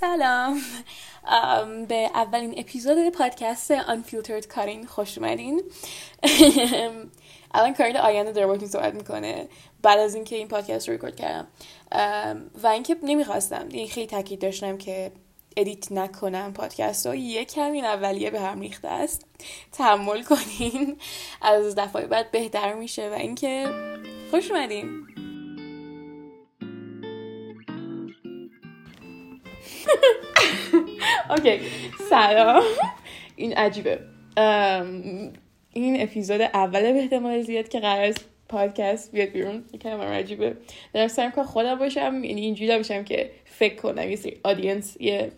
سلام. به اولین اپیزود پادکست Unfiltered کارین خوش اومدین. الان کارین آینده داره باید صحبت می‌کنه. بعد از اینکه این پادکست رو ریکورد کردم. و اینکه نمی‌خواستم این خیلی تاکید داشتم که edit نکنم پادکست رو. یه کمی اولیه به هم ریخته است. تحمل کنین. از دفعه بعد بهتر میشه. و اینکه خوش اومدین. اوکی. سلام. این عجیبه. این اپیزود اوله به احتمال زیاد که قرار است پادکست بیاد بیرون. یکم عجیبه. دارم سعی که خودم باشم یعنی اینجوری باشم که فکر کنم یه سری آدینس یه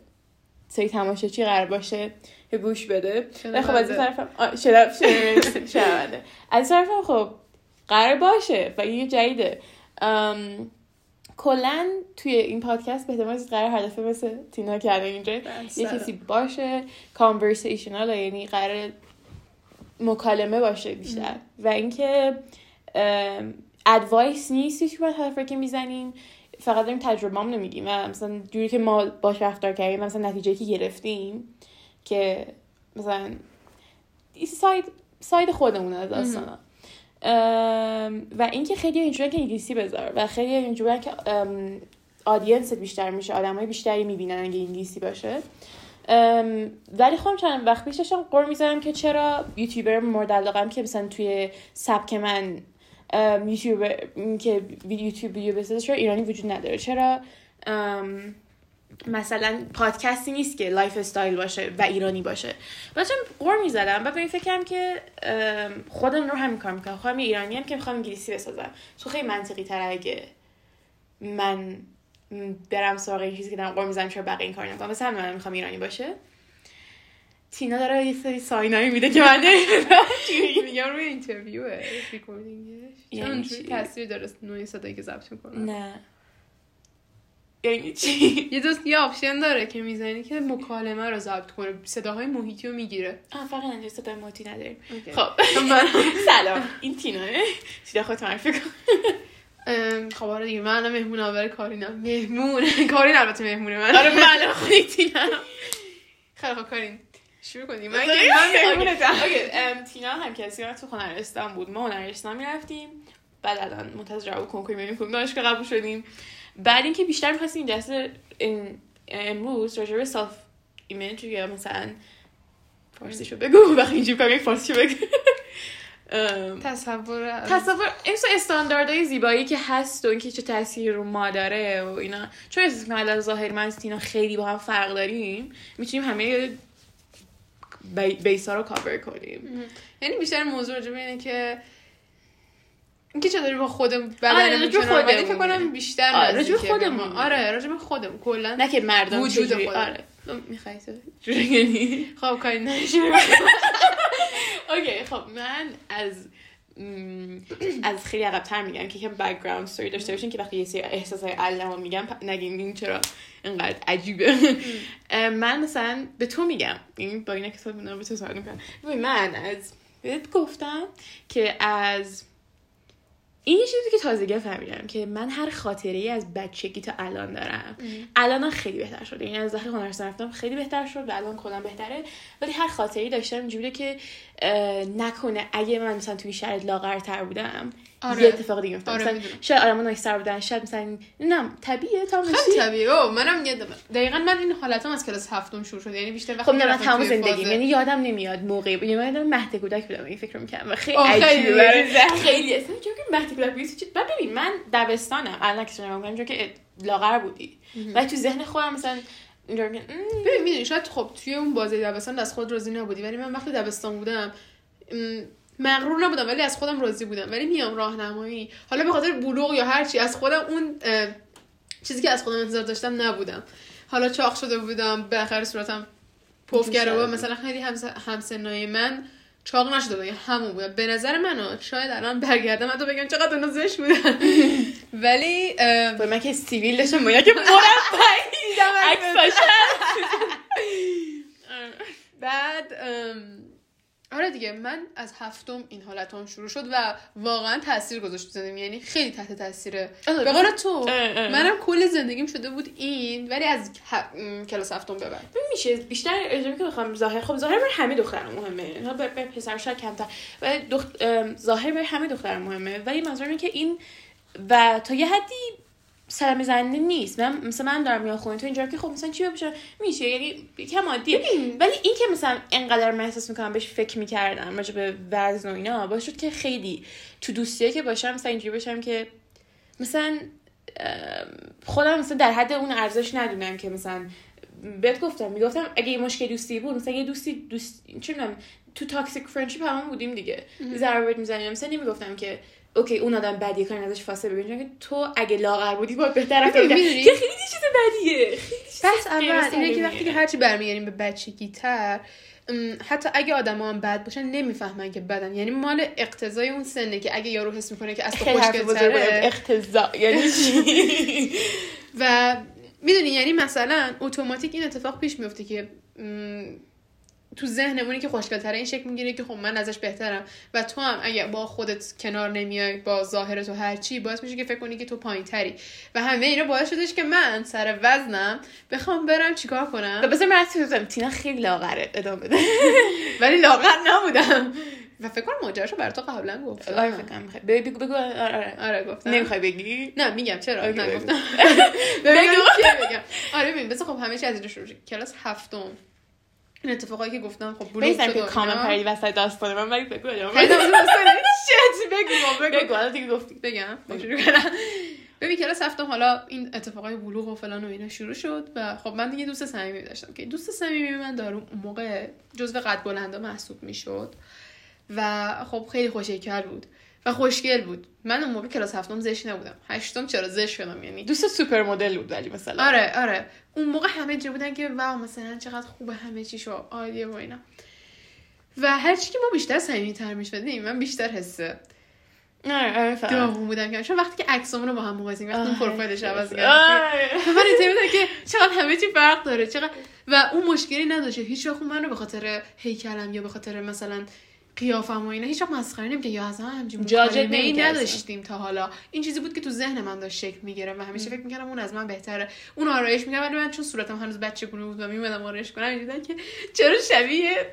سری چی قرار باشه که گوش بده. خب از این طرفم شنونده. از طرفم خب قرار باشه و یه جدیده. کلا توی این پادکست به احتمال قرار هر دفعه مثل تینا کرده اینجا یه کسی باشه conversational یعنی قرار مکالمه باشه بیشتر. و اینکه advice نیست هیچ حرف که می‌زنیم. فقط داریم تجربه‌هامونو میگیم و مثلا جوری که ما باش رفتار کردیم مثلا نتیجه که گرفتیم که مثلا side side خودمون از داستانا. و اینکه خیلی اینجوری که انگلیسی بذار و خیلی اینجوری که audience بیشتر میشه آدمای بیشتری می‌بینن اگه انگلیسی باشه. ولی خودم چند وقت پیش داشتم غر می‌زدم که چرا یوتیوبر مورد علاقم که مثلا توی سبک من یوتیوبر که YouTube video بسازه چرا ایرانی وجود نداره؟ چرا مثلا پادکستی نیست که lifestyle باشه و ایرانی باشه. بعدشم غر می‌زدم و به این فکرم که خودم رو همین کار می‌کنم. خودم ایرانی هم که می‌خوام انگلیسی بسازم. چون خیلی منطقی تر اگه من برم سراغ این چیزی که دارم غر می‌زنم چرا بقیه این کار نمی‌کنم. مثلا من می‌خوام ایرانی باشه. تینا داره یه سری sign ایی میده که من میگم روی interview ه. recording ش. چون تصویر داره نوعی صدایی که ضبط می‌کنه. نه. یعنی چی؟ یه دوست یه option داره که می‌زنی که مکالمه رو ضبط کنه. صداهای محیطی رو می‌گیره. آه فقط اینجا صدای محیطی نداریم. خب. سلام. این تیناه تینا خود معرفی کن. خب آره دیگه. من الان مهمون آور کارینم مهمون. کارین البته مهمونه. من آره من خودی تینا. خیلی خب کارین. شروع کنیم. من تینا هم کسی تو هنرستان بود. ما هنرستان می‌رفتیم. بعد الان منتظر جواب کنکور می‌بینیم. کدوم دانشگاه قبول شدیم. بعد اینکه بیشتر می‌خواستیم این دسته امروز راجع به self image یا مثلا فارسیشو بگو. وقتی اینجوری کنم یک فارسیشو بگو. تصور تصور این استانداردهای زیبایی که هست و اینکه چه تاثیر رو ما داره و اینا. چون احساس کنم ظاهر من تینا خیلی با هم فرق داریم. می‌تونیم همه base ا رو کاور کنیم. یعنی بیشتر موضوع راجع اینه که اینکه چطوری با خودم بدن آره خودم ولی فکر کنم بیشتر آره راجع خودمون آره راجع به خودم کلا نه که مردم وجود خودم. آره. می‌خوای یعنی؟ خب کاری نشه OK خب من از از خیلی عقبتر میگم که یکم background story داشته باشین که وقتی یه سری احساسای الانمو میگم نگین این چرا اینقدر عجیبه. من مثلا به تو میگم. این با این که به تو سوال می‌کنم. من از بهت گفتم که از این چیزی که تازگی فهمیدم که من هر خاطره از بچگی تا الان دارم. الان خیلی بهتر شده. یعنی از داخل هنرستان رفتم خیلی بهتر شد و الان کلا بهتره. ولی هر خاطری داشتم اینجوریه که نکنه. اگه من مثلا توی شرایط لاغرتر بودم آره. یه اتفاق دیگه افتاد. آره شاید آدم نایستر بودن شاید مثلا نه طبیعیه تا خیلی طبیعیه. او منم یادم دقیقا من این حالتم از کلاس هفتم شروع شد. یعنی بیشتر وقتی خب نه تمام زندگی یعنی یادم نمیاد موقعی یعنی من یادم مهد کودک بودم. این فکر می‌کردم. خیلی عجیبه. خیلی. اصلا چون که مهد کودک بود بعد ببین من دبستانم. الان که شما میگم که لاغر بودی. و تو ذهن خودم مثلا ببین می‌دونی شاید خب توی اون بازی دبستان از خود راضی نبودی ولی من وقتی دبستان بودم مغرور نبودم ولی از خودم راضی بودم ولی میام راهنمایی. حالا به خاطر بلوغ یا هر چی از خودم اون چیزی که از خودم انتظار داشتم نبودم. حالا چاق شده بودم به آخر صورتم پف کرده مثلا خیلی همسنای من چاق نشده بود همون بود. به نظر من شاید الان برگردم تو بگم چقدر اونا زش بودن. ولی من که سیویل داشتم باید که مربعی بعد آره دیگه من از هفتم این حالت هم شروع شد و واقعا تاثیر گذاشت تو زندگی یعنی خیلی تحت تاثیره آره، به قول تو. منم کل زندگیم شده بود این ولی از ه- م، کلاس هفتم به بعد. میشه بیشتر اجازه که بخوام ظاهر خب ظاهر برای همه دختر مهمه. به, پسر شاید کمتر. ولی دخت... ظاهر برای همه دختر مهمه. ولی منظورم اینه که این و تا یه حدی سلام زنده نیست. من مثلا من دارم میام خونه تو اینجا که خب مثلا چی بپوشم میشه یعنی کم عادیه. ولی این که مثلا انقدر من احساس می‌کنم بهش فکر می‌کردم راجع به وزن و اینا باعث شد که خیلی تو دوستیه که باشم مثلا اینجوری باشم که مثلا خودم مثلا در حد اون ارزش ندونم که مثلا بهت گفتم می‌گفتم اگه یه مشکل دوستی بود مثلا یه دوستی دوست چه تو toxic friendship همون بودیم دیگه. ضربت می‌زنیم. مثلا نمی‌گفتم که OK اون آدم بدیه کاری ازش فاصله بگیریم چون که تو اگه لاغر بودی باید بهتر. می‌دونی؟ که خیلی چیز بدیه غیر اول اینه که. وقتی که هرچی برمیگردیم به بچگی تر حتی اگه آدم هم بد باشن نمی‌فهمن که بدن یعنی مال اقتضای اون سنه که اگه یارو حس می‌کنه که از تو خیلی حرف خوشگل بزرگ بود. تره اقتضا یعنی چی و می‌دونی یعنی مثلا اتوماتیک این اتفاق پیش میفته که تو ذهنمونی که خوشگل تره این شکل می‌گیره که خب من ازش بهترم. و تو هم اگه با خودت کنار نمیای با ظاهر تو هر چی باعث میشه که فکر کنی که تو پایین تری و همه اینا باعث شدش که من سر وزنم بخوام برم چیکار کنم؟ و بذار من بزنم تینا خیلی لاغره. ادامه بده. ولی لاغر نبودم. و فکر کنم ماجراشو بر تو قبلا گفتم. آره فکر کنم. می‌خوای. بگو بگو. آره آره. آره گفتم. نمی‌خوای بگی؟ نه میگم. چرا؟ اوکی، بگو. بگم. آره ببین بذار خب همه چی از اینجا شروع کلاس هفتم. این اتفاقایی که گفتم خب بیزن شد که کامل اینا. پری وسط داستان من ولی بگو. چی بگو. بگو. حالا دیگه گفتی. بگم. ببین کلاس هفتم حالا این اتفاقای بلوغ و فلان و اینا شروع شد و خب من دیگه دوست صمیمی داشتم که دوست صمیمی من دارم اون موقع جزو قد بلندا محسوب می‌شد و خب خیلی خوشگل بود. و خوشگل بود. من اون موقع کلاس هفتم زشت نبودم. هشتم چرا زشت شدم یعنی؟ دوست supermodel بود ولی مثلا. آره آره. اون موقع همه جا بودن که واو مثلا چقدر خوبه همه چی شو عالیه و اینا. و هرچی که ما بیشتر صمیمی تر می‌شدیم من بیشتر حسه آره آره. داغون بودم که چون وقتی که عکسامون رو با هم مقایسه می‌کردیم وقتی. پروفایلش عوض کردم. من اینطوری که چقدر همه چی فرق داره چقدر و اون مشکلی نداشته هیچ وقت من رو به خاطر هیکلم یا به خاطر مثلا قیافم و اینا هیچ مسخره نمی‌کرد یا اصلا همچین مکالمه‌ای نمی‌کرد. نداشتیم تا حالا این چیزی بود که تو ذهن من داشت شکل می‌گیره و همیشه فکر می‌کردم اون از من بهتره اون آرایش میگم ولی من چون صورتم هنوز بچه بود و میومدم آرایش کنم می‌دیدن که چرا شبیه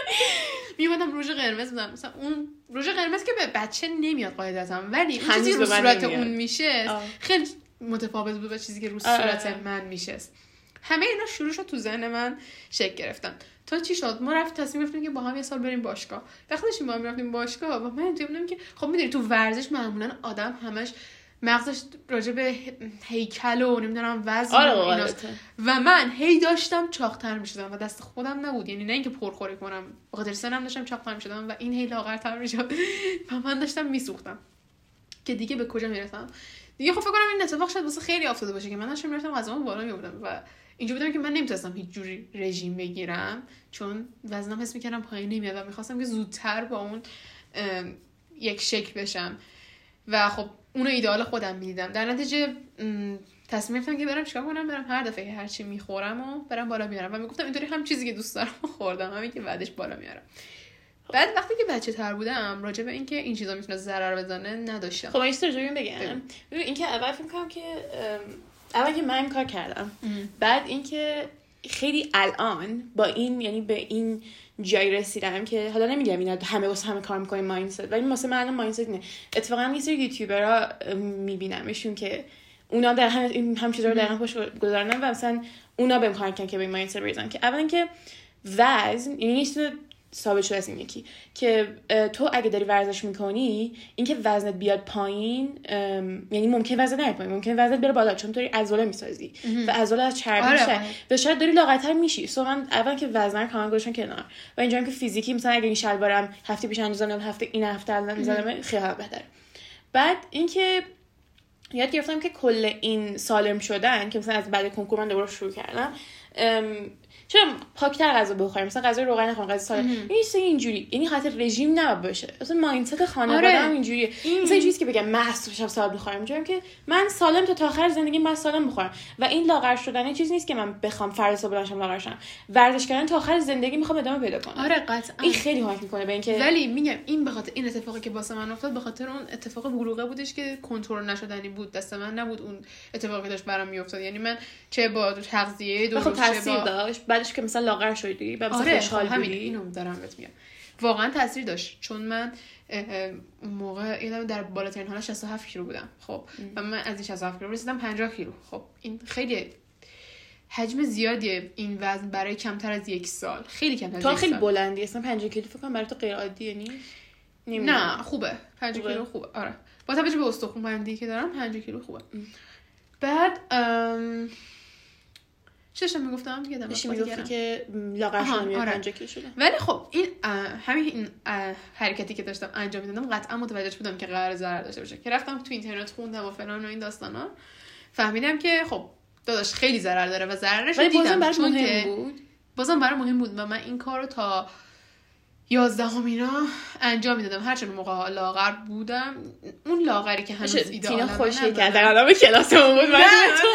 میومدم روژ قرمز بودم مثلا اون روژ قرمز که به بچه نمیاد قاعدتا ولی چیزی رو صورت. اون میشه. خیلی متفاوت بود با چیزی که رو. صورت من میشه همه اینا شروع شد تو ذهن من شکل گرفتن تا چی شد؟ ما رفت تصمیم گرفتیم که با هم یه سال بریم باشگاه. وقتی داشتیم با هم رفتیم باشگاه و من بودم که خب می‌دونی تو ورزش معمولا آدم همش مغزش راجع به هیکل و نمی‌دونم وزن آره و. قاعدتا. و من هی داشتم چاقتر می‌شدم و دست خودم نبود. یعنی نه اینکه پرخوری کنم به خاطر سنم داشتم چاقتر می‌شدم و این هی لاغرتر می‌شد. و من داشتم میسوختم. که دیگه به کجا می‌رسم؟ دیگه خب فکر کنم این اتفاق شاید واسه خیلی افتاده باشه که من داشتم می‌رفتم غذامو بالا میبردم و اینجا بودم که من نمی‌تونستم هیچ جوری رژیم بگیرم چون وزنم حس می‌کردم پایین نمیاد و می‌خواستم که زودتر با اون یک شکل بشم. و خب اونو ایدئال خودم می‌دیدم. در نتیجه تصمیم گرفتم که برم چیکار کنم؟ برم هر دفعه هر چی می‌خورم و برم بالا میارم و می‌گفتم اینطوری هم چیزی که دوست دارم خوردم همین که بعدش بالا میارم بعد وقتی که بچه تر بودم راجع به اینکه این چیزا می‌تونه ضرر بزنه نداشتم. خب من به این بگم ببین اینکه اول فکر کنم که اول که من این کار کردم. بعد اینکه خیلی الان با این یعنی به این جایی رسیدم که حالا نمیگم اینا همه واسه همه کار می‌کنیم مایندست ولی واسه من الان مایندست اینه. اتفاقا یه سری یوتیوبرها میبینمشون که اونا در هم این هم چیزا رو دقیقا پشت گذارنن و مثلا اونا بهم کمک کردن که به این مایندست برسن که اول اینکه وزن یعنی یه ثابت شده از این یکی. که تو اگه داری ورزش می‌کنی اینکه وزنت بیاد پایین یعنی ممکن وزنت نیاد پایین ممکن وزنت بره بالا چون تو داری عضله می‌سازی و عضله از چربی آره، میشه. آره. و شاید داری لاغرتر میشی. سو من اول که وزن رو کامل گذاشتم کنار. و اینجا هم که فیزیکی مثلا اگه این شلوارم هفته پیش اندازه هفته این هفته الان زدم خیلی بهتره بعد اینکه یاد گرفتم که کل این سالم شدن که مثلا از بعد کنکور من دوباره شروع کردم چرا پاکتر غذا بخوریم؟ مثلا غذا روغن نخوریم غذا سالم این چیز اینجوری. یعنی خاطر رژیم نباید باشه. اصلا مایندست خانواده آره. هم اینجوریه. مثلا اینجوریه که بگم از شب سالم بخورم میگم که من سالم تا تا آخر زندگی من سالم بخورم و این لاغر شدن یه چیزی نیست که من بخوام فردا صبح بلند شم لاغر شم. ورزش کردن تا آخر زندگی می‌خوام ادامه پیدا کنم. آره قطعا. این خیلی کمک می‌کنه به اینکه ولی میگم این به خاطر این اتفاقی که واسه من افتاد به خاطر اون اتفاق بلوغه بودش که کنترل نشدنی بود. دست من نبود اون اتفاقی داشت برام میافتاد. یعنی من چه با تغذیه خب درست چه تاثیر با بعدش که مثلا لاغر شدی بعد مثلا آره خوشحال خب همین اینو دارم بهت میگم. واقعا تاثیر داشت چون من اون موقع یادم در بالاترین حالا 67 کیلو بودم خب. و من از این 67 کیلو رسیدم 50 کیلو خب. این خیلی حجم زیادیه این وزن برای کمتر از یک سال خیلی کمتر از تو یک خیلی سال. بلندی اصلا 50 کیلو فکر کنم برای تو غیر عادیه نی نمی‌دونم. نه خوبه. 5 خوبه. کیلو خوبه. آره. با توجه به استخون بندی که دارم 5 کیلو خوبه. بعد ام... داشتم می‌گفتم یادم داشتی می‌گفتی. که لاغر یا آره. 50 کیلو شدم. ولی خب این همین این حرکتی که داشتم انجام می‌دادم قطعا متوجه بودم که قرار ضرر داشته باشه. که رفتم تو اینترنت خوندم و فلان و این داستانا فهمیدم که خب داداش خیلی ضرر داره و ضررش دیدم. چون مهم که بود. بازم برای مهم بود و من این کار رو تا یازدهم اینا انجام می‌دادم. هرچند اون موقع لاغر بودم اون لاغری که هنوز ایده خوشی. که از آدم کلاسمون بود من تو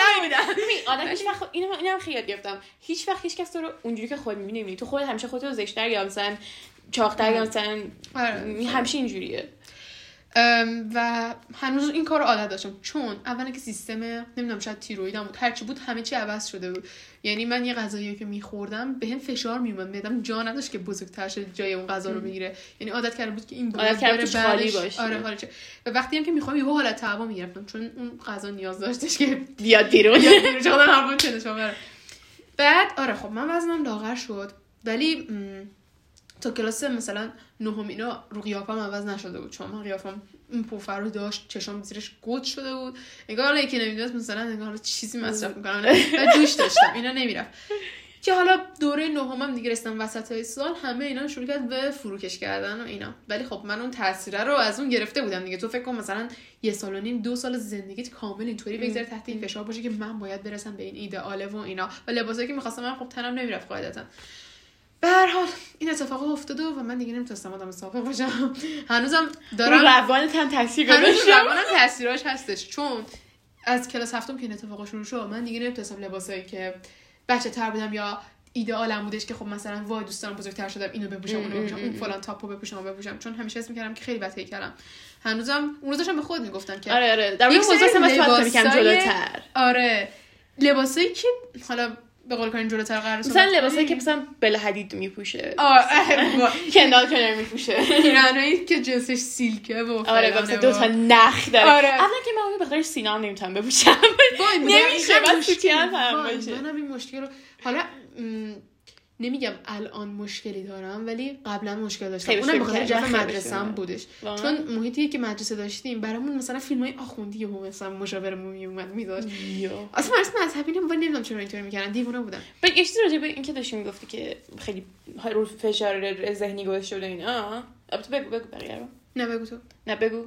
ببین آدم هیچ وقت اینو من اینم خیلی گرفتم. هیچ وقت هیچ کس تو رو اونجوری که خود می‌بینی تو خودت همیشه خودت رو زشتر یا مثلا چاقتر یا مثلا آره. همیشه اینجوریه. و هنوز این کار رو عادت داشتم. چون اولا که سیستم نمی‌دونم شاید تیرویدم بود. هرچی بود همه چی عوض شده بود. یعنی من یه غذایی که میخوردم به هم فشار میومد میدم جا نداشت که بزرگتر شه جای اون غذا رو بگیره. یعنی عادت کرده بود که این عادت کرده بره خالی باشه. آره خالی شه. و وقتی هم که می‌خوام یهو حالت تعبا می‌گرفتم. چون اون غذا نیاز داشتش که بیاد بیرون. برم. بعد آره خب من وزنم لاغر شد. ولی م، تا کلاس مثلا نهم اینا رو قیافم عوض نشده بود. چون من قیافم این پوفر رو داشت چشام زیرش گود شده بود. انگار حالا یکی نمی‌دونست مثلا انگار چیزی مصرف می‌کنم و جوش داشتم. اینا نمی‌رفت. که حالا دوره نهمم دیگه رسیدم وسط های سال همه اینا شروع کرد به فروکش کردن و اینا. ولی خب من اون تاثیره رو از اون گرفته بودم دیگه. تو فکر کن مثلا یه سال و نیم دو سال زندگیت کامل اینطوری بگذره تحت این فشار باشه که من باید برسم به این ایدئاله و اینا. و لباسایی که می‌خواستم من خب تنم نمی‌رفت قاعدتا. به هر حال این اتفاق افتاده و من دیگه نمی‌تونستم آدم ساقه باشم. هنوزم رو دارم روانت هم تاثیر هنوز گذاشته روانم تاثیراش هستش چون از کلاس هفتم که این اتفاق شروع شد من دیگه نمی‌تونستم لباسایی که بچه تر بودم یا ایدئالم بودش که خب مثلا وای دوست دارم بزرگتر شدم اینو بپوشم اونو بپوشم اون فلان تاپو بپوشم و بپوشم. چون همیشه حس می‌کردم که خیلی بد کردم هنوزم اون روز داشتم به خود می‌گفتم که آره آره. در مورد موضوع صحبت لباسای- جلوتر. آره لباسایی که حالا به قول کنیم جلوتر قرار مثلا لباسایی. که مثلا بل حدید میپوشه کندال کنر میپوشه پیرنایی که جنسش سیلکه و آره مثلا دو تا نخ داره آره. اولا که من به خاطر سینام نمی‌تونم بپوشم نمیشه، مشکل. سوتیان هم باشه. منم این مشکل رو حالا نمیگم الان مشکلی دارم ولی قبلا مشکل داشتم. اونم به مشکل خاطر کردم. جو خیلی مدرسه مشکل. بودش. واقعا؟ چون محیطی که مدرسه داشتیم برامون مثلا فیلم های آخوندی و مثلا مشاورمون میومد میداشت. یا. اصلا مدرسه مذهبی نبود. ولی نمی‌دونم چرا اینطوری می‌کردن. دیوونه بودم یه چیزی راجع به این که داشتی می‌گفتی که خیلی رو فشار ذهنی گذاشته بود و اینا. البته بگو بگو بقیه رو نه بگو تو. نه بگو.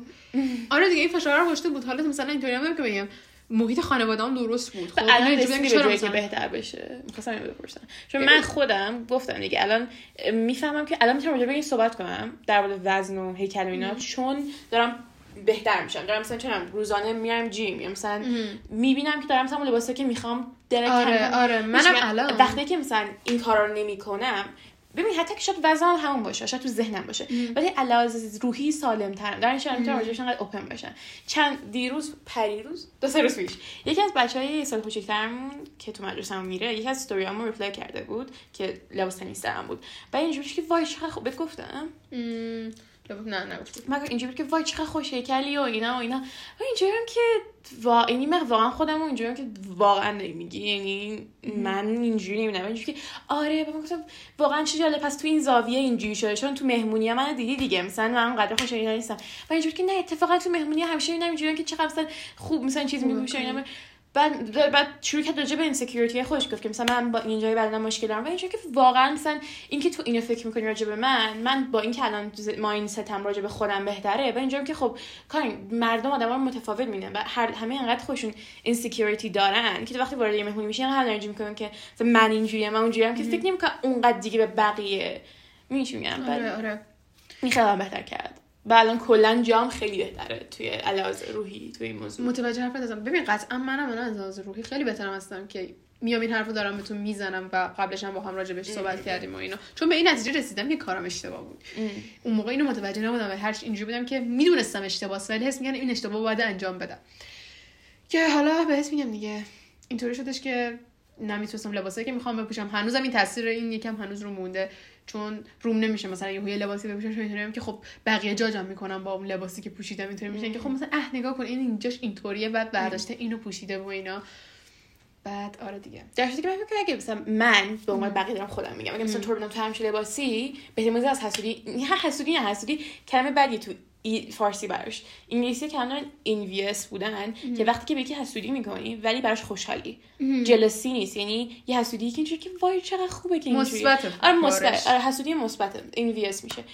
آره دیگه این فشار رو گذاشته بود. حالا مثلا اینطوری هم که بگم. محیط خانواده‌ام درست بود. خب الان رسیدی به که جایی بهتر بشه؟ می‌خواستم اینو بپرسم. چون من خودم گفتم دیگه الان می‌فهمم که الان می‌تونم راجع به این صحبت کنم در مورد وزن و هیکل و اینا چون دارم بهتر میشم. دارم مثلا چنم روزانه میرم جیم. یا مثلا می‌بینم که دارم مثلا اون لباسایی که می‌خوام درک آره، آره. منم. الان- وقتی که مثلا این کارا رو نمی‌کنم ببین حتی که شاید وزنم همون باشه شاید تو ذهنم باشه ولی علاوه روحی سالم ترم در این شرایط می‌تونم راجعش انقدر اوپن باشم چند دیروز پریروز دو سه روز پیش یکی از بچه های سال کوچیکترمون که تو مدرسه میره یکی از استوریامو ریپلای کرده بود که لباس تنیس بود. و اینجوری که وای چقدر خوب. گفتم؟ نه نه مگه اینجوری که وای چقدر خوش هیکلی و اینا و اینا. و اینجوری هم که وا... یعنی من واقعا خودم اینجوری که واقعا نمیگی. یعنی من اینجوری نمی‌دونم. اینجوری که آره بابا گفتم واقعا چه جالب. پس تو این زاویه اینجوری شده. چون تو مهمونی من دیدی دیگه. مثلا من خوش هیکلی نیستم. و اینجوری که نه اتفاقا تو مهمونی همیشه می‌بینم اینجوری که چقدر مثلا خوب مثلا چیز میپوشه اینا. بعد بعد شروع کرد راجع به insecurity خودش گفت که مثلا من با اینجای بدنم مشکل دارم. و اینجا که واقعا مثلا اینکه تو اینو فکر می‌کنی راجع به من من با اینکه الان mindset م راجع به خودم بهتره و اینجا که خب کارین مردم آدما رو متفاوت می‌بینن و هر همه انقدر خودشون insecurity دارن که تو وقتی وارد یه مهمونی میشی هم انرژی می‌کنن که من اینجوریم من اونجوریم که فکر نمی‌کنم اونقدر دیگه به بقیه. میشه میگم؟ آره آره. این خیلی بهتر کرد. و الان کلا جام خیلی بهتره توی لحاظ روحی توی این موضوع. متوجه حرفت هستم. ببین قطعا منم الان از لحاظ روحی خیلی بهترم هستم که میام این حرفو دارم بهتون می‌زنم و قبلش هم با هم راجع بهش صحبت کردیم و اینا. چون به این نتیجه رسیدم که کارم اشتباه بود. اون موقع اینو متوجه نبودم و هر اینجوری بودم که می‌دونستم اشتباهه ولی حس میگن این اشتباه باید انجام بدم. که حالا بهت میگم دیگه. اینطوری شدش که نمی‌تونستم لباسایی که می‌خوام بپوشم. هنوزم این تاثیر این یکم هنوز رو مونده. چون روم نمیشه. مثلا یه لباسی بپوشم چون اینطوری که خب بقیه جاجم می‌کنم با اون لباسی که پوشیدم. اینطوری میشن که خب مثلا اه نگاه کن این اینجاش اینطوریه. بعد برداشته اینو پوشیده و اینا. بعد آره دیگه. در که من فکر اگه مثلا من به عنوان بقیه دارم خودم میگم. اگه مثلا تو رو تو همش لباسی بهتر از حسودی نه حسودی نه حسودی کلمه بدی تو فارسی براش. انگلیسی کلمه انویس بودن که وقتی که به یکی حسودی می‌کنی ولی براش خوشحالی. جلسی نیست. یعنی یه حسودی که اینجوری که وای چقدر خوبه که اینجوری. مثبت. آره مثبت. آره حسودی مثبت. انویس میشه.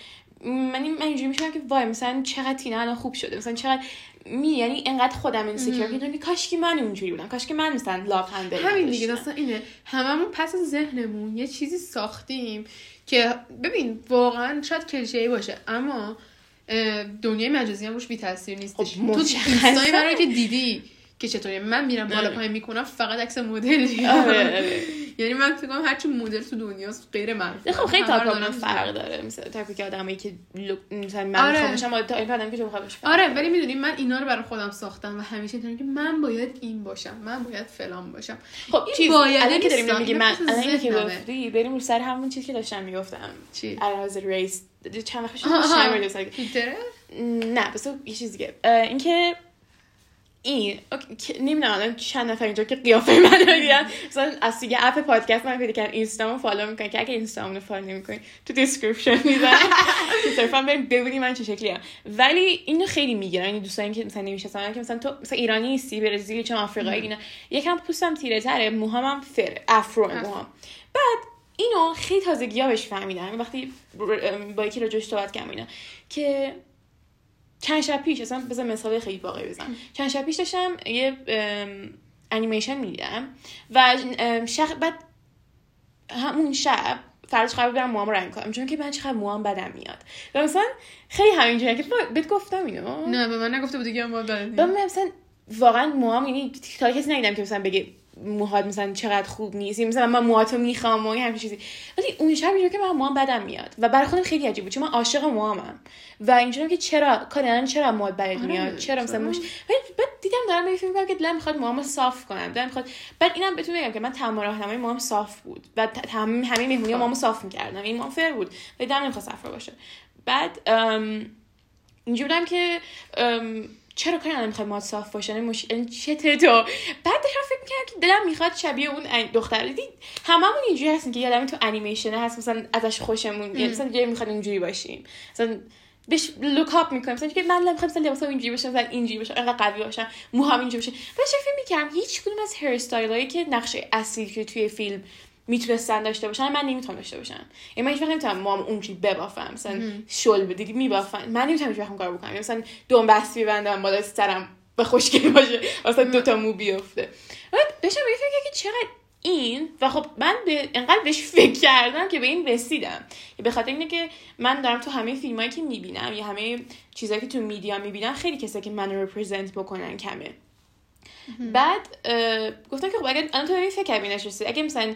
من من اینجوری میشم که وای مثلا چقدر تینا الان خوب شده. مثلا چقدر می یعنی انقدر خودم insecure که کاش که من اونجوری بودم. کاش که من مثلا love handle همین دیگه داستان اینه. هممون پس از ذهنمون یه چیزی ساختیم که ببین واقعا شاید کلیشه‌ای باشه اما دنیای مجازی هم روش بی تاثیر نیستش خب تو اینستای من که دیدی که چطوری من میرم بالا پایین می‌کنم فقط عکس مدل یعنی من فکر کنم هرچی مدل تو دنیاست غیر من خب خیلی تاپ فرق داره. مثلا تایپی که آدمایی که مثلا من آره. می‌خوام تا این آدمی که تو آره ولی می‌دونی من اینا رو برای خودم ساختم و همیشه میگم که من باید این باشم من باید فلان باشم. خب چی باید که داریم میگی من الان که گفتی بریم رو سر همون چیزی که داشتم می‌گفتم. چی؟ از ریس چند وقت شده نه بس یه چیز دیگه اینکه این نمی‌دونم چند نفر اینجا که قیافه من رو دیدن مثلا از دیگه اپ پادکست من پیدا کردن اینستامو follow می‌کنن که اگه اینستامو follow نمی‌کنین تو description می‌ذارم صرفا بریم ببینید من چه شکلی هم ولی اینو خیلی می‌گیرن این دوستانی که مثلا نمی‌شناسن که مثلا تو مثلا ایرانی نیستی برزیلی چون آفریقایی اینا یکم پوستم تیره تره موهامم فر afro موهام بعد اینو خیلی تازگی ها بهش فهمیدم. وقتی با یکی راجعش صحبت کردم اینا. که چند شب پیش اصلا بذار مثال خیلی واقعی بزنم. چند شب پیش داشتم یه انیمیشن می‌دیدم و شخ... بعد همون شب فرداش قرار برم موام رنگ کنم چون که من چقدر موام بدم میاد. و مثلا خیلی همینجوری که بهت گفتم اینو. نه به من نگفته بود دیگه موام بدم مثلا واقعا موام یعنی تا کسی ندیدم که مثلا بگه موهات مثلا چقدر خوب نیست. مثلا من موهاتو می‌خوام و همین چیزی. ولی اون شب اینجوری که من موهام بدم میاد. و برای خودم خیلی عجیب بود چون من عاشق موهامم. و اینجوری که چرا کلا چرا موهات آره، میاد؟ چرا مثلا مش بعد دیدم دارم به فکر که دلم می‌خواد موهامو صاف کنم. دلم می‌خواد بعد اینم بهتون بگم که من تمام راهنمای موهام صاف بود. و همه همه مهمونی. موهامو صاف می‌کردم. این موهام فر بود. ولی دلم نمی‌خواد صفرا باشه. بعد اینجوری بودم که چرا کاری نمی‌خوای ماد صاف باشه مش... چته تو بعد داشتم فکر می‌کردم که دلم می‌خواد شبیه اون دختر. دید هممون اینجوری هستیم که یادم تو انیمیشن هست مثلا ازش خوشمون یعنی مثلا جای می‌خواد اینجوری باشیم. مثلا بهش لوک اپ می‌کنم مثلا که من می‌خوام مثلا لباسام اینجوری باشه مثلا اینجوری باشه انقدر قوی باشه موهام اینجوری باشه. بعد فکر می‌کردم هیچ کدوم از هیر استایلایی که نقشه اصلی که توی فیلم می‌تونستن داشته باشن من نمی‌تونم داشته باشم یعنی من هیچ وقت نمی‌تونم مام اونجوری ببافم. مثلا شل بدی میبافن من نمی‌تونم هیچ وقت کار بکنم. یعنی مثلا دون بس ببندم بالا سرم به خوشگل باشه. مثلا دو تا مو بیفته. داشتم فکر که چقدر این؟ و خب من به انقدر بهش فکر کردم که به این رسیدم. به خاطر اینه که من دارم تو همه فیلمایی که می‌بینم یا همه چیزایی که تو media می‌بینم خیلی کسایی که منو represent بکنن کمه. بعد گفتم که خب اگه الان تو فکر کردی نشستی. اگه مثلا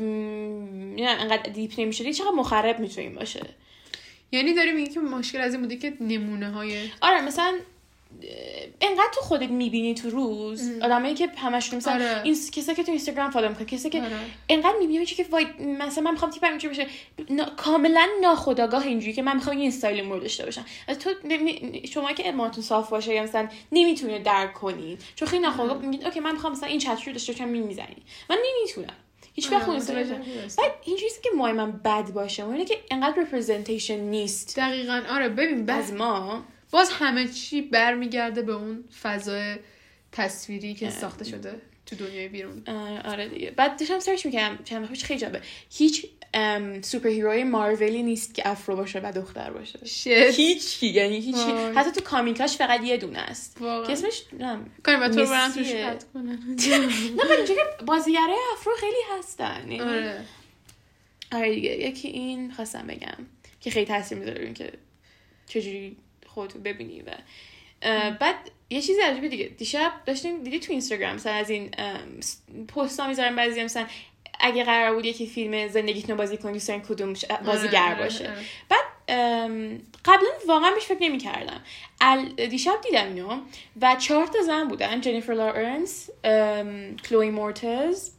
نه انقدر deep نمی‌شدی چقدر مخرب می‌تونیم باشه؟ یعنی داری میگی که مشکل از این بوده که نمونه های آره مثلا انقدر تو خودت می‌بینی تو روز آدمایی که همشون مثلا آره. این کسایی که تو اینستاگرام follow می‌کنن کسایی که آره. انقدر می‌بینی که وای مثلا من می‌خوام تیپم اینجوری بشه نا... کاملا ناخودآگاه اینجوری که من می‌خوام این استایل مورد داشته باشم. از تو شما که ادمانتون صاف باشه یا مثلا نمی‌تونید درک کنید چون خیلی ناخودآگاه میگید اوکی من می‌خوام مثلا این چت رو داشته باشم می‌زنی. من نمی‌تونم. هیچ وقت آره، بعد این چیزی که مای من بد باشه اینه که انقدر رپرزنتیشن نیست. دقیقا. آره ببین از ما. باز همه چی برمیگرده به اون فضای تصویری که ساخته شده تو دنیای بیرون. آره دیگه. بعد داشتم search می‌کردم چند خیلی جالبه. هیچ ام، superhero ی مارولی نیست که afro باشه و دختر باشه. shit هیچی یعنی هیچی وای. حتی تو comic اش فقط یه دونه است. که اسمش نم کنیم تو برم توش کنم. نه ولی که بازیگرای afro خیلی هستن. یعنی- آره. آره دیگه. یکی این خواستم بگم که خیلی تاثیر می‌ذاره اینکه چجوری خودتو ببینی و بعد یه چیزی عجیبه دیگه. دیشب داشتیم دیدی تو اینستاگرام مثلا از این پست ها می‌ذارن بعضی مثلا اگه قرار بود یکی فیلم زندگیتون رو بازی کنی دوست کدوم بازیگر باشه. بعد قبلا واقعا بهش فکر نمی کردم دیشب دیدم اینو و چهار تا زن بودن جنیفر لارنس کلوی مورتز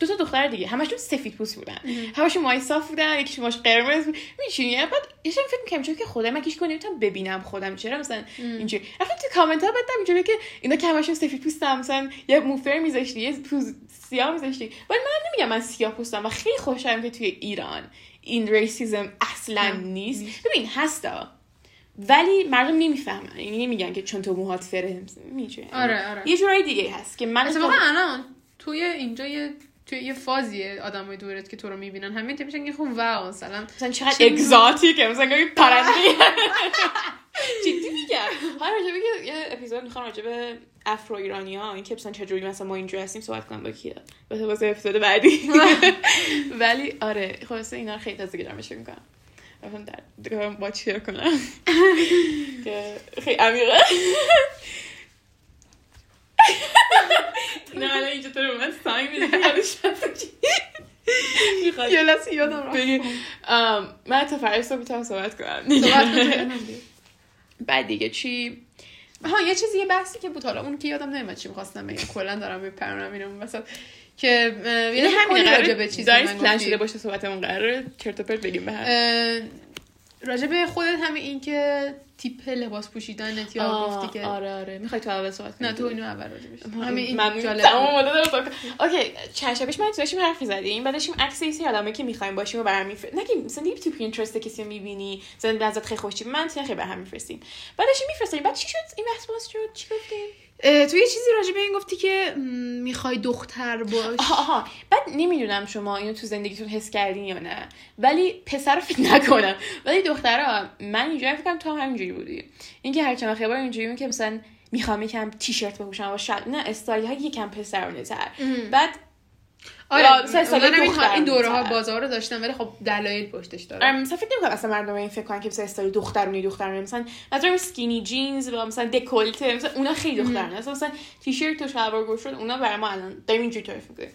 دو تا دختر دیگه. همشون سفید پوست بودن. همشون مای صاف بودن یکیش ماش قرمز میشینی. بعد یه شب فکر می‌کردم چون که خودم من کیش کنم نمی‌تونم ببینم خودم چرا. مثلا اینجوری. رفتم تو کامنت ها بدم اینجوری که اینا که همشون سفید پوستم مثلا یه موفر میذاشتی یه پوز سیاه میذاشتی. ولی من نمیگم من سیاه پوستم و خیلی خوشم که توی ایران این ریسیزم اصلا نیست. ببین هستا. ولی مردم نمی‌فهمن. یعنی نمیگن که چون تو موهات فره میشه آره، آره. یه جورایی دیگه هست که من اتفاقا الان توی اینجا یه توی یه فازیه آدمای دورت که تو رو می‌بینن همه که میشن که خب واو مثلا مثلا چقدر اگزاتیکه مثلا یه پرنده جدی میگم. ها راجبه که یه اپیزود می‌خوام راجبه افرو ایرانی ها این که مثلا چجوری مثلا ما اینجا هستیم صحبت کنم با کیا. واسه واسه اپیزود بعدی. ولی آره خلاصه اینا رو خیلی تازه گرامش می‌کنم. در با چیر کنم؟ که خیلی عمیقه. نه الان اینجا تو رو من سنگ میده یادش یه لحظه یادم رفت. من تا فردا صبح می‌تونم صحبت کنم. بعد دیگه چی؟ ها یه چیزی یه بحثی که بود. حالا اون که یادم نمیاد چی می‌خواستم بگم. کلا دارم میپرونم اینو. وسط که یعنی یعنی همین راجع به چیزی من پلان. شده باشه صحبتمون. قراره چرت و پرت بگیم به راجع به خودت همین این که تیپ لباس پوشیدنت یا گفتی که آره آره. می‌خوای تو اول صحبت نه تو اینو اول راجع بهش. همین این جالب تمام. اوکی چند شب پیش من داشتیم حرف زدیم بعد داشتیم عکس سری آدمایی که می‌خوایم باشیم و برام میفرست که مثلا دیگه تو پینترست کسی رو می‌بینی مثلا ازت خیلی خوشی. من خیلی برام میفرستیم. بعد داشتیم میفرستیم. بعد چی شد؟ این بحث باز شد؟ چی گفتیم؟ تو یه چیزی راجع به این گفتی که می‌خوای دختر باش. آها آها. بعد نمی‌دونم شما اینو تو زندگیتون حس کردین یا نه. ولی پسر رو فکر نکنم. ولی دخترها من اینجوری فکر کنم تو هم همینجوری بودی. اینکه هر چند خبر اینجوری که مثلا می‌خوام یکم تیشرت بپوشم و شاید نه استایل ها یکم پسرونه تر بعد آره مثلا این- دختر این دوره ها بودن. بازار رو داشتم ولی خب دلایل پشتش داره. آره مثلا فکر نمی‌کنم اصلا مردم این فکر کنن که مثلا استایل دخترونی دخترونه مثلا مثلا سکینی جینز و مثلا دکولته مثلا اونا خیلی دخترونه مثلا مثلا تیشرت و شلوار گوش شد اونا برای ما الان داریم اینجوری تعریف می‌کنیم.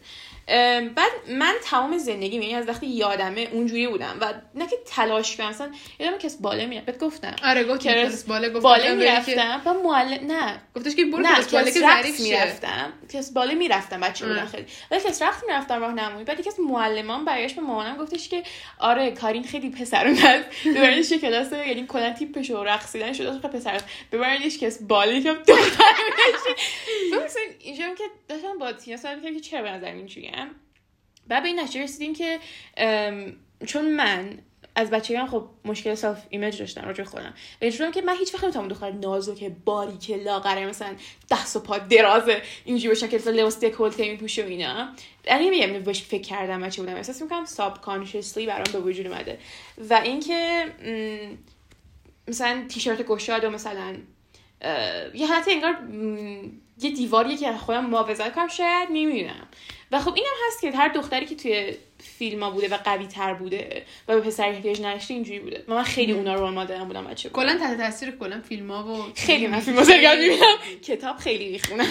بعد من تمام زندگی یعنی از وقتی یادمه اونجوری بودم و نه که تلاش کنم مثلا یادم کس بالا می‌رفت. بهت گفتم. آره گفت که کلاس بالا گفت بالا می‌رفتم و معلم نه. گفتش که برو نه کلاس بالا که ظریف می‌رفتم. کلاس بالا می‌رفتم بچه بودم. خیلی. ولی کلاس رقص می‌رفتم راهنمایی بعد یکی از معلمان برگشت به مامانم گفتش که آره کارین خیلی پسرونه است ببرینش که کلاس یعنی کلا تیپش و رقصیدن شده خیلی پسر است. ببرینش کلاس بالا یکم دختر بشه مثلا اینجا هم که داشتم با تینا صحبت می‌کردم که چرا به نظر اینجوریم بعد به این نتیجه رسیدیم که چون من از بچگی خب مشکل self image داشتم راجع خودم. و شدم که من هیچ وقت نمی‌تونم دختر نازک باریک لاغره مثلا دست و پا درازه اینجوری باشن که لباس دکولته میپوشه و اینا. یعنی میگم بهش فکر کردم بچه بودم. احساس می‌کنم subconsciously برام به وجود اومده. و اینکه مثلا تیشرت گشاد و مثلا یه حالت انگار یه دیواریه که خودم محافظت کنم شاید نمی‌دونم و خب اینم هست که هر دختری که توی فیلم ها بوده و قوی تر بوده و به پسر احتیاج نداشته اینجوری بوده. و من خیلی اونا رو مادرم بودم بچه. کلا تحت تاثیر کلا فیلم ها و خیلی من فیلم زرگرد می‌بینم. کتاب خیلی می‌خونم.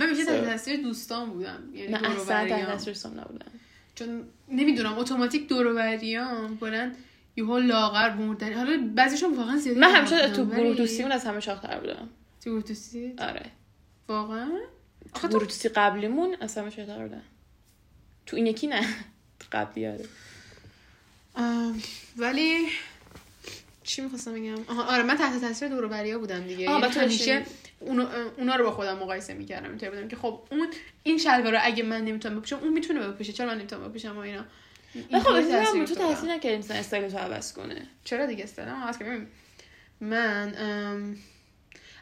من میشه تحت تاثیر دوستان بودم. یعنی من اصلا تحت. تاثیر نبودم. چون نمی‌دونم اتوماتیک دور و بریام. کلا یهو لاغر مردن حالا بعضیشون واقعا زیاده من همیشه تو گروه دوستیمون از همه شاختر بودم. تو گروه دوستی؟ آره. واقعا؟ دوستی قبلیمون؟ همه شاختر بودم تو این یکی نه. قبلی آره. ولی چی می‌خواستم بگم؟ آره من تحت تاثیر دور و بریا بودم دیگه. آه، یعنی همیشه داشتی- اونا, رو با خودم مقایسه می‌کردم. اینطوری بودم که خب اون این شلوار رو اگه من نمی‌تونم بپوشم اون می‌تونه بپوشه. چرا من نمی‌تونم بپوشم و اینا؟ نه خب اصلا تو. تاثیر نکردی مثلا استایل تو عوض کنه. چرا دیگه هست که ببین من ام،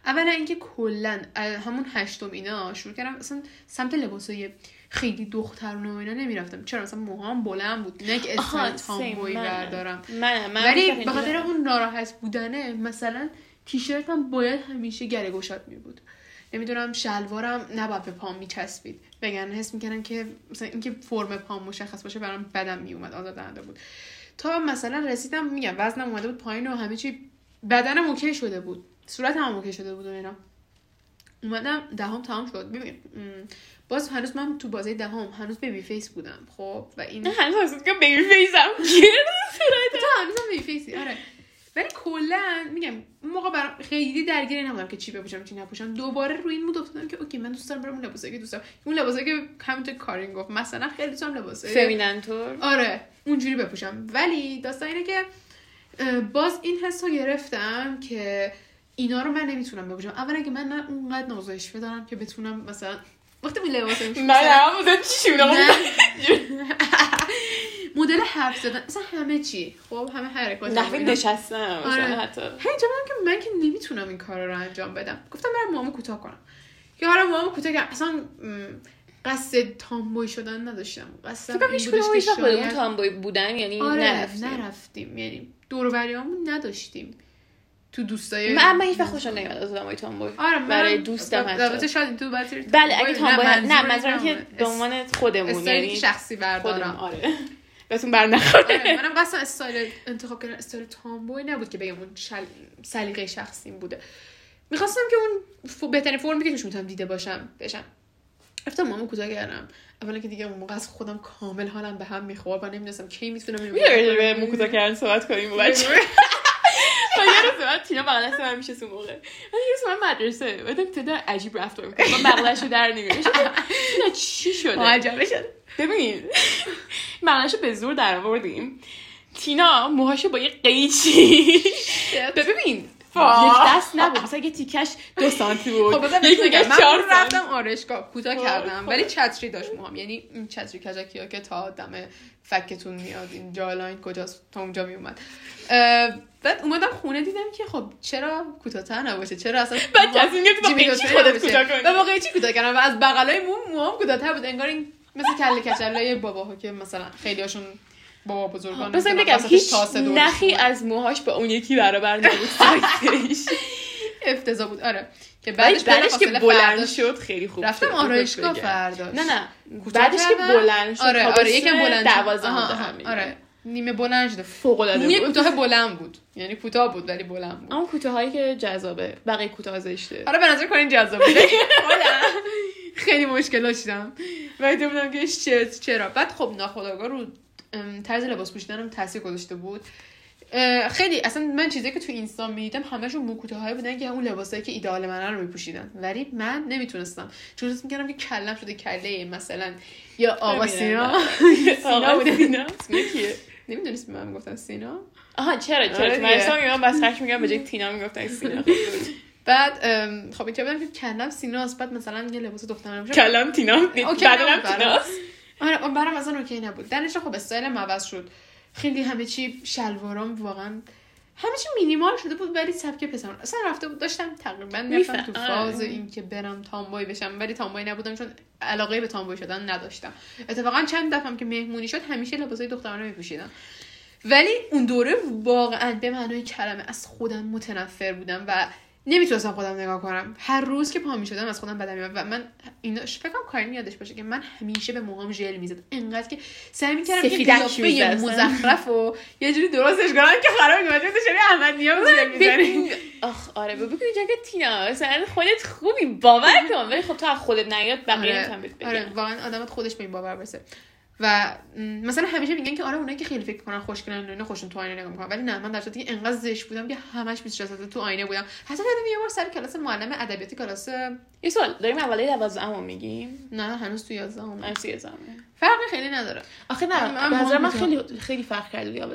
اولا اینکه کلا همون هشتم اینا شروع کردم اصلا سمت لباسای خیلی دخترونه و اینا نمی‌رفتم. چرا؟ مثلا موهام بلند بود نه که منم. بردارم. من من ولی به خاطر اون ناراحت بودنه مثلا تیشرتم باید همیشه گره گشاد می بود نمی‌دونم شلوارم نباید به پام میچسبید. بگن حس می‌کردم که مثلا اینکه فرم پام مشخص باشه برام بدم میومد آزاردهنده بود. تا مثلا رسیدم میگم وزنم اومده بود پایین و همه چی بدنم okay شده بود. صورتم هم okay شده بود و اینا. اومدم دهم تمام شد. ببین باز هنوز من تو بازه دهم هنوز baby face بودم خب؟ و این هنوز که baby face م تو هنوزم baby face ی آره. ولی کلا میگم موقع برام خیلی درگیر نبودم که چی بپوشم چی نپوشم. دوباره روی این mood افتادم که okay من دوست دارم برم اون لباسایی که دوست دارم. اون لباسایی که همونطور کارین گفت. مثلا خیلی دوست دارم لباسای feminine طور آره اونجوری بپوشم. ولی داستان اینه که باز این حس رو گرفتم که اینا رو من نمی‌تونم بپوشم. اولا که من نه اونقدر نازشفه دارم که بتونم مثلا وقتی اون لباس من چی. مدل حرف زدن. مثلا همه چی. خب همه حرکات نحوه نشستم آره. مثلا حتی. هی که من که نمی‌تونم این کار رو انجام بدم. گفتم برم موامو کوتاه کنم. که حالا موامو کوتاه کردم اصلا قصد تامبوی شدن نداشتم. قصد فکر کنم هیچ کدوم تامبوی بودن یعنی آره نرفتیم. نرفتیم. یعنی دور نداشتیم. تو دوستای من اما هیچ وقت خوشم نمیاد از آدمای تامبوی آره من برای دوستم حتی. البته شاید تو باید بله اگه تامبوی نه منظورم که به عنوان خودمون یعنی شخصی بردارم. آره. بهتون بر نخوره آره، منم قصد استایل انتخاب کردن استایل تامبوی نبود که بگم اون شل... سلیقه شخصیم بوده. می‌خواستم که اون ف... بهترین فرمی که توش می‌تونم دیده باشم بشم. رفتم مامو کوتاه کردم. اولا که دیگه اون موقع از خودم کامل حالم به هم می‌خورد و نمی‌دونستم کی می‌تونم اینو به موکوتا کردن صحبت کنیم بچه و یه روز من تینا بغل دست من میشه اون موقع. من یه روز من مدرسه بعدم تدا عجیب رفتار می‌کنه من بغلش رو در نمیره تینا چی شده؟ عجبه شد. ببین بغلش رو به زور در آوردیم تینا موهاشو با یه قیچی ببین. یک دست نبود. مثلا یه تیکش دو سانتی بود. خب یک تیکش چهار رفتم آرشگاه کوتاه خب، کردم. خب. ولی چتری داشت موهام. یعنی این چتری کجکی ها که تا دم فکتون میاد این جالاین کجاست تا اونجا میومد. بعد اومدم خونه دیدم که خب چرا کوتاه‌تر نباشه؟ چرا اصلا بعد کسی میگه تو قیچی خودت. کوتاه کنی. و با قیچی کوتاه کردم؟ و از بغلای موم موهام کوتاه‌تر بود. انگار این مثل کله کچلای باباها که مثلا خیلی هاشون بابا بزرگان نمی‌دونم، بگم هیچ نخی. از موهاش به اون یکی برابر نبود. سایزش افتضاح بود. آره. که بعدش بعدش که بلند شد خیلی خوب رفتم. آرایشگاه بگم. فرداش نه نه. بعدش که. بلند شد. آره آره یکم بلند شد. دوازدهم آها، بوده آها، همین. آره. نیمه بلند شده. فوق العاده بود. کوتاه بلند بود. یعنی کوتاه بود ولی بلند بود. اون کوتاهایی که جذابه. بقیه کوتاه زشته. حالا به نظر کنین جذاب بود خیلی مشکل داشتم. و بودم که چرا. بعد خب ناخودآگاه رو طرز لباس پوشیدنم تاثیر گذاشته بود. خیلی اصلا من چیزایی که تو اینستا می‌دیدم همشون موکوتاهای بودن که اون لباسایی که ایدئال من رو میپوشیدن. ولی من نمی‌تونستم. چون حس می‌کردم که کلم شده کله مثلا یا آقا سینا. سینا بوده. سینا. اسم کیه؟ نمی‌دونست به من می‌گفتن سینا. آها چرا چرا؟ آره. مرسا میگم بس خش میگم به جای تینا می‌گفتن سینا. بعد خب اینجا بودم که کلم سیناست. بعد مثلا یه لباس دخترانه میشه کلم تینا. برام. تیناست. آره اون برام اصلا اوکی نبود. درش خب استایلم عوض شد. خیلی همه چی شلوارام واقعا همه چی مینیمال شده بود ولی سبک پسران اصلا رفته بود داشتم تقریبا می‌رفتم تو می‌فهم. فاز آره. این که برم تامبوی بشم ولی تامبوی نبودم چون علاقه به تامبوی شدن نداشتم. اتفاقا چند دفعه که مهمونی شد همیشه لباسای دخترانه میپوشیدم. ولی اون دوره واقعا به معنای کلمه از خودم متنفر بودم و نمی‌تونستم خودم نگاه کنم. هر روز که پا می‌شدم از خودم بدم و من اینا فکر کنم کارین یادش باشه که من همیشه به موهام ژل می‌زد انقدر که سعی می‌کردم که قیافه می‌زد. مزخرف و یه جوری درستش کنم. که خراب میاد تو شبیه احمد ژل می‌زنی. آخ آره بگو اینجا که تینا مثلا خودت خوبی باور کن. ولی خب تو از خودت نیاد بقیه نمی‌تونم بهت آره واقعا آدمت خودش به این باور برسه و مثلا همیشه میگن که آره اونایی که خیلی فکر کنن خوشگلن اینا خوشون تو آینه نگاه می‌کنن. ولی نه من در صورتی انقدر زشت بودم که همش بیش از تو آینه بودم. حتی یادم یه بار سر کلاس معلم ادبیات کلاس یه سوال داریم اولای 12 میگیم؟ نه هنوز تو 11 ام 11 فرق خیلی نداره. آخه نه نظر من خیلی خیلی فرق کرد یا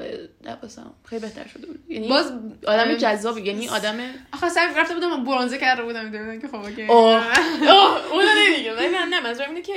نباسم خیلی بهتر شده بود. یعنی باز آدم آره. جذاب یعنی آدم آخه سعی رفته بودم برونزه کرده بودم می‌دونن که خب اوکی. اون نه نه نه منظورم اینه که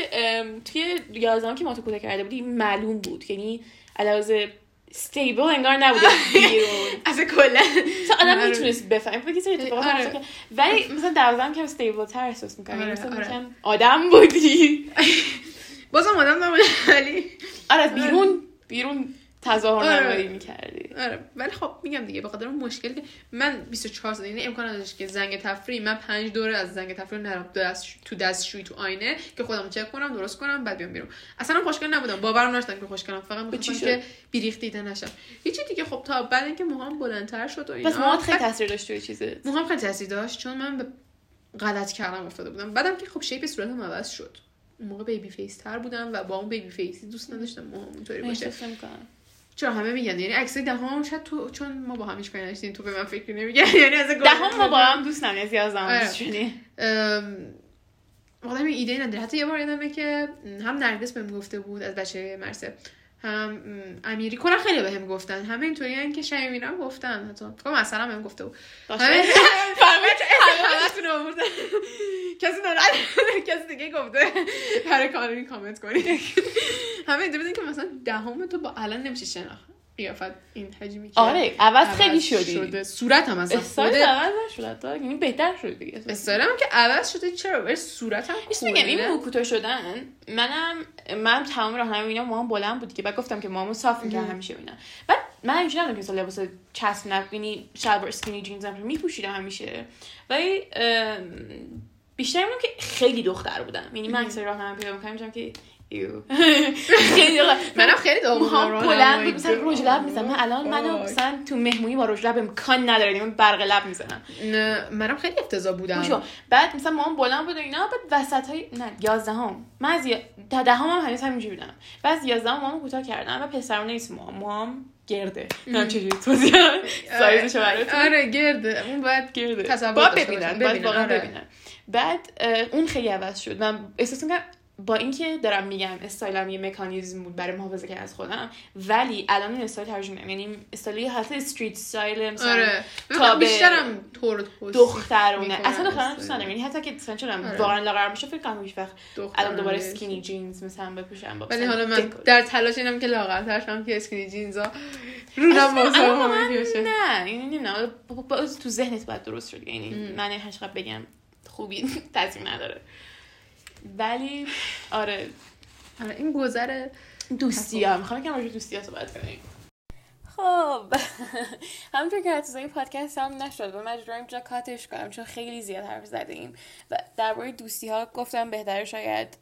توی یازدهم که ما تو کوله کرده بودی معلوم بود. یعنی علاوه استیبل انگار نبوده آره. از کلا. تا آدم آره. می‌تونست بفهمه. فکر سری اتفاقات آره. ولی مثلا دوازدهم که استیبل تر احساس می‌کنم. یعنی مثلا آدم بودی. بازم آدم نبود ولی آره بیرون بیرون تظاهر آره. نمایی می‌کردی. آره ولی خب میگم دیگه به اون مشکل که من 24 سال یعنی امکان نداشت که زنگ تفریح من پنج دوره از زنگ تفریح نرم دست تو دستشویی تو آینه که خودم چک کنم درست کنم بعد بیام بیرون. اصلا خوشگل نبودم. باورم داشتم که خوشگلم. فقط می‌خواستم؟ که بیریخت دیده نشم. هیچی دیگه خب تا بعد اینکه موهام بلندتر شد و اینا پس موهات خیلی تاثیر داشت توی چیزه موهام خیلی تاثیر داشت چون من به غلط کردم افتاده بودم. بعدم که خب shape صورتم عوض شد. اون موقع baby face تر بودم و با اون baby face ی دوست نداشتم موهام اونطوری باشه. چرا همه میگن؟ یعنی عکسای دهم شاید تو چون ما با هم هیچ کاری نداشتیم تو به من فکر نمیگن یعنی از دهم ما با هم دوست نمیاد یازدهم آره. دوست واقعا ایده نداره. حتی یه بار یادمه که هم نرگس بهم گفته بود از بچه مرسه هم ام، امیری کلا خیلی بهم گفتن. همه اینطوری که شمیرم گفتن. حتی مثلا بهم گفته بود. همه همتون آوردن کسی ناراحت کسی دیگه گفته. برای کانونی کامنت کنید. همه اینطوری بودن که مثلا دهم تو با الان نمیشه شناخت. قیافت این حجمی که آره عوض خیلی شدی. شده. صورت هم اصلا استایل عوض نشد. تا یعنی بهتر شد دیگه. استایل هم که عوض شده چرا؟ ولی صورت هم میگم این مو کوتاه شدن منم من تمام راهنمایی اینا موهام بلند بود که بعد گفتم که موهامو صاف می‌کردم همیشه اینا. بعد من اینجوری نبودم که مثلا لباس چسب نبینی شلوار skinny jeans هم میپوشیدم همیشه. ولی بیشتر اینم که خیلی دختر بودم. یعنی من اکثر راهنمایی پیدا می‌کنم که ایو خیلی منم خیلی داغ موهام بودم، بلند. بود. مثلا رژ لب می‌زنم. من الان منو. مثلا تو مهمونی با رژ لب امکان نداره من برق لب می‌زنم. نه منم خیلی افتضاح بودم. بعد مثلا موهام بلند بود و اینا بعد وسط های نه 11 هم من از تا دهم هم هنوز همینجوری بودم. بعد از 11 هم موهام کوتاه کردم و پسرانه نیست موهام موهام گرده. نه چجوری؟ توضیح بدم؟ سایزشو براتون آره گرده. اون باید گرده. تصور باید ببینن. باید واقعا آره. ببینن. بعد اون خیلی عوض شد. من احساس می‌کنم با اینکه دارم میگم استایلم یه مکانیزم بود برای محافظه کردن از خودم ولی الان این استایل ترجمه می‌کنم. یعنی استایل حالت street style مثلا آره. تا بیشترم طور دخترونه. اصلا دختران دوست. ندارم. یعنی حتی که مثلا چون آره. واقعا لاغر بشه فکر کنم هیچ وقت الان دوباره دخترانه. سکینی جینز مثلا بپوشم ولی حالا من. در تلاش اینم که لاغرتر شم که اسکینی جینزا رونم باشه نه. با- با- تو ذهنت باید درست شد. یعنی من چقدر بگم خوبی تاثیر نداره. ولی آره. آره این گذره دوستی ها می‌خوام یکم راجع دوستی ها صحبت کنیم. خب. همونطور که حتی این پادکست هم نشد و مجبورم اینجا کاتش کنم چون خیلی زیاد حرف زدیم. و درباره دوستی ها گفتم بهتره شاید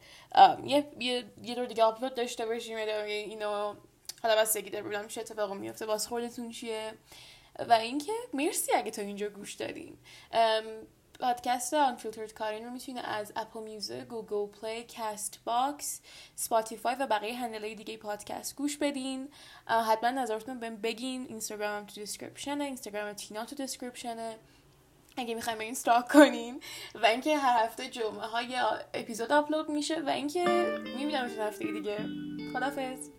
یه یه یه دور دیگه آپلود داشته باشیم اینو حالا بستگی داره ببینم چه اتفاقی میفته باز خودتون چیه. و اینکه مرسی اگه تا اینجا گوش دادین پادکست Unfiltered کارین رو می‌تونید از Apple Music، Google Play، Castbox، Spotify و بقیه handle ای دیگه پادکست گوش بدین. حتما نظرتون بهم بگین. اینستاگرامم تو description ه اینستاگرام تینا تو description ه اگه می‌خوایم این stalk کنین. و اینکه هر هفته جمعه های اپیزود آپلود میشه و اینکه می‌بینم هفته دیگه. خدافظ